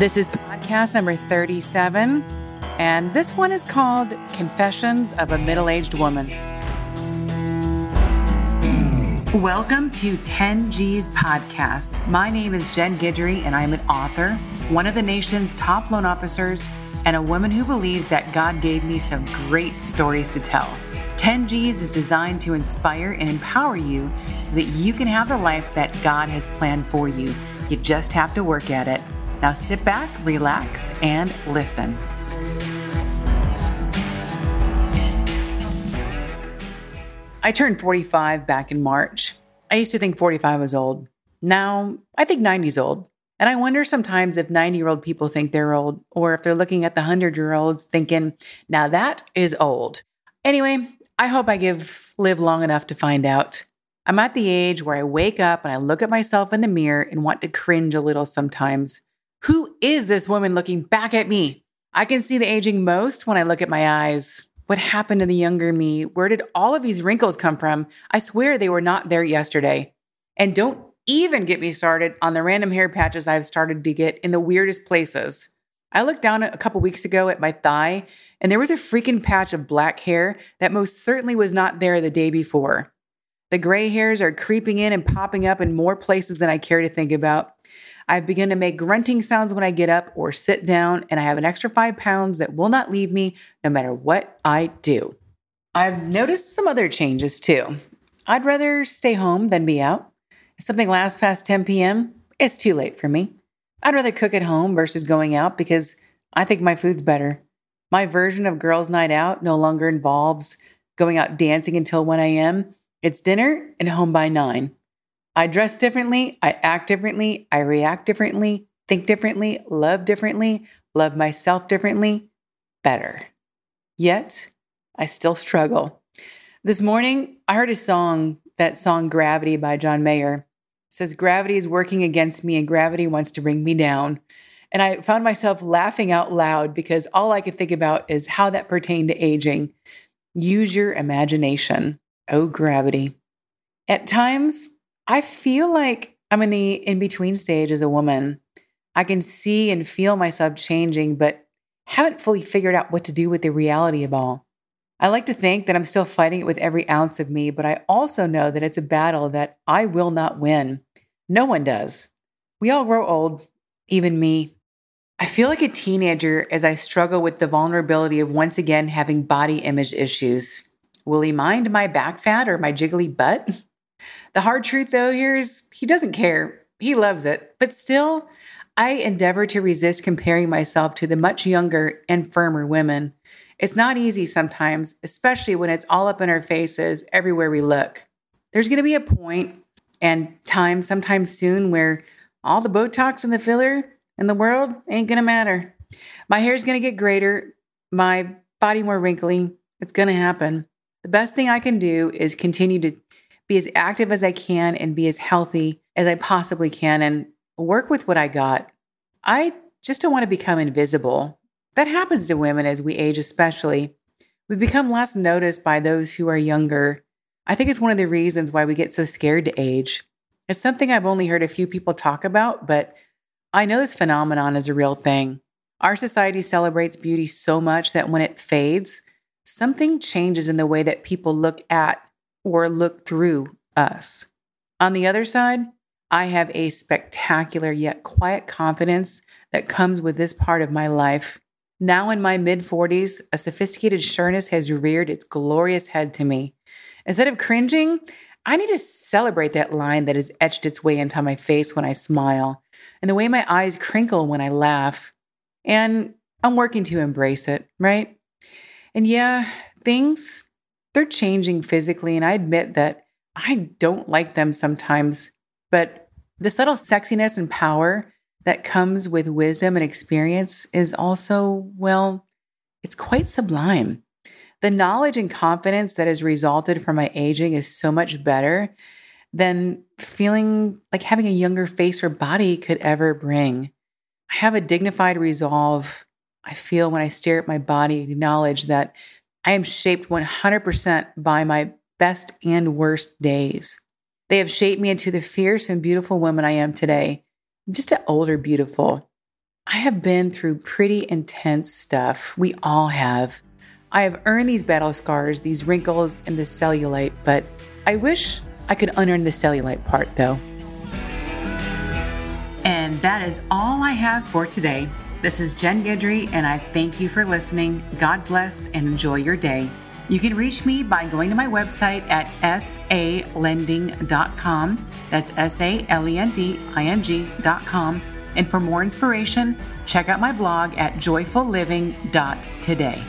This is podcast number 37, and this one is called Confessions of a Middle Aged Woman. Welcome to 10G's podcast. My name is Jen Guidry, and I'm an author, one of the nation's top loan officers, and a woman who believes that God gave me some great stories to tell. 10G's is designed to inspire and empower you so that you can have the life that God has planned for you. You just have to work at it. Now sit back, relax, and listen. I turned 45 back in March. I used to think 45 was old. Now I think 90 is old. And I wonder sometimes if 90 year old people think they're old, or if they're looking at the 100 year olds thinking, now that is old. Anyway, I hope I give live long enough to find out. I'm at the age where I wake up and I look at myself in the mirror and want to cringe a little sometimes. Who is this woman looking back at me? I can see the aging most when I look at my eyes. What happened to the younger me? Where did all of these wrinkles come from? I swear they were not there yesterday. And don't even get me started on the random hair patches I've started to get in the weirdest places. I looked down a couple weeks ago at my thigh, and there was a freaking patch of black hair that most certainly was not there the day before. The gray hairs are creeping in and popping up in more places than I care to think about. I've begun to make grunting sounds when I get up or sit down, and I have an extra five pounds that will not leave me no matter what I do. I've noticed some other changes too. I'd rather stay home than be out. If something lasts past 10 p.m., it's too late for me. I'd rather cook at home versus going out because I think my food's better. My version of girls' night out no longer involves going out dancing until 1 a.m. It's dinner and home by 9. I dress differently, I act differently, I react differently, think differently, love differently, love myself differently, better. Yet, I still struggle. This morning, I heard a song, that song Gravity by John Mayer. It says, Gravity is working against me and gravity wants to bring me down. And I found myself laughing out loud because all I could think about is how that pertained to aging. Use your imagination. Oh, gravity. At times, I feel like I'm in the in between stage as a woman. I can see and feel myself changing, but haven't fully figured out what to do with the reality of all. I like to think that I'm still fighting it with every ounce of me, but I also know that it's a battle that I will not win. No one does. We all grow old, even me. I feel like a teenager as I struggle with the vulnerability of once again having body image issues. Will he mind my back fat or my jiggly butt? The hard truth, though, here is he doesn't care. He loves it. But still, I endeavor to resist comparing myself to the much younger and firmer women. It's not easy sometimes, especially when it's all up in our faces everywhere we look. There's going to be a point and time sometime soon where all the Botox and the filler in the world ain't going to matter. My hair's going to get greater, my body more wrinkly. It's going to happen. The best thing I can do is continue to be as active as I can and be as healthy as I possibly can and work with what I got. I just don't want to become invisible. That happens to women as we age, especially. We become less noticed by those who are younger. I think it's one of the reasons why we get so scared to age. It's something I've only heard a few people talk about, but I know this phenomenon is a real thing. Our society celebrates beauty so much that when it fades, something changes in the way that people look at or look through us. On the other side, I have a spectacular yet quiet confidence that comes with this part of my life. Now in my mid 40s, a sophisticated sureness has reared its glorious head to me. Instead of cringing, I need to celebrate that line that has etched its way into my face when I smile, and the way my eyes crinkle when I laugh. And I'm working to embrace it, right? And yeah, things they're changing physically. And I admit that I don't like them sometimes, but the subtle sexiness and power that comes with wisdom and experience is also, well, it's quite sublime. The knowledge and confidence that has resulted from my aging is so much better than feeling like having a younger face or body could ever bring. I have a dignified resolve. I feel when I stare at my body, acknowledge that I am shaped 100% by my best and worst days. They have shaped me into the fierce and beautiful woman I am today. I'm just an older, beautiful. I have been through pretty intense stuff. We all have. I have earned these battle scars, these wrinkles, and this cellulite, but I wish I could unearn the cellulite part though. And that is all I have for today. This is Jen Guidry, and I thank you for listening. God bless and enjoy your day. You can reach me by going to my website at salending.com. That's S A L E N D I N G.com. And for more inspiration, check out my blog at joyfulliving.today.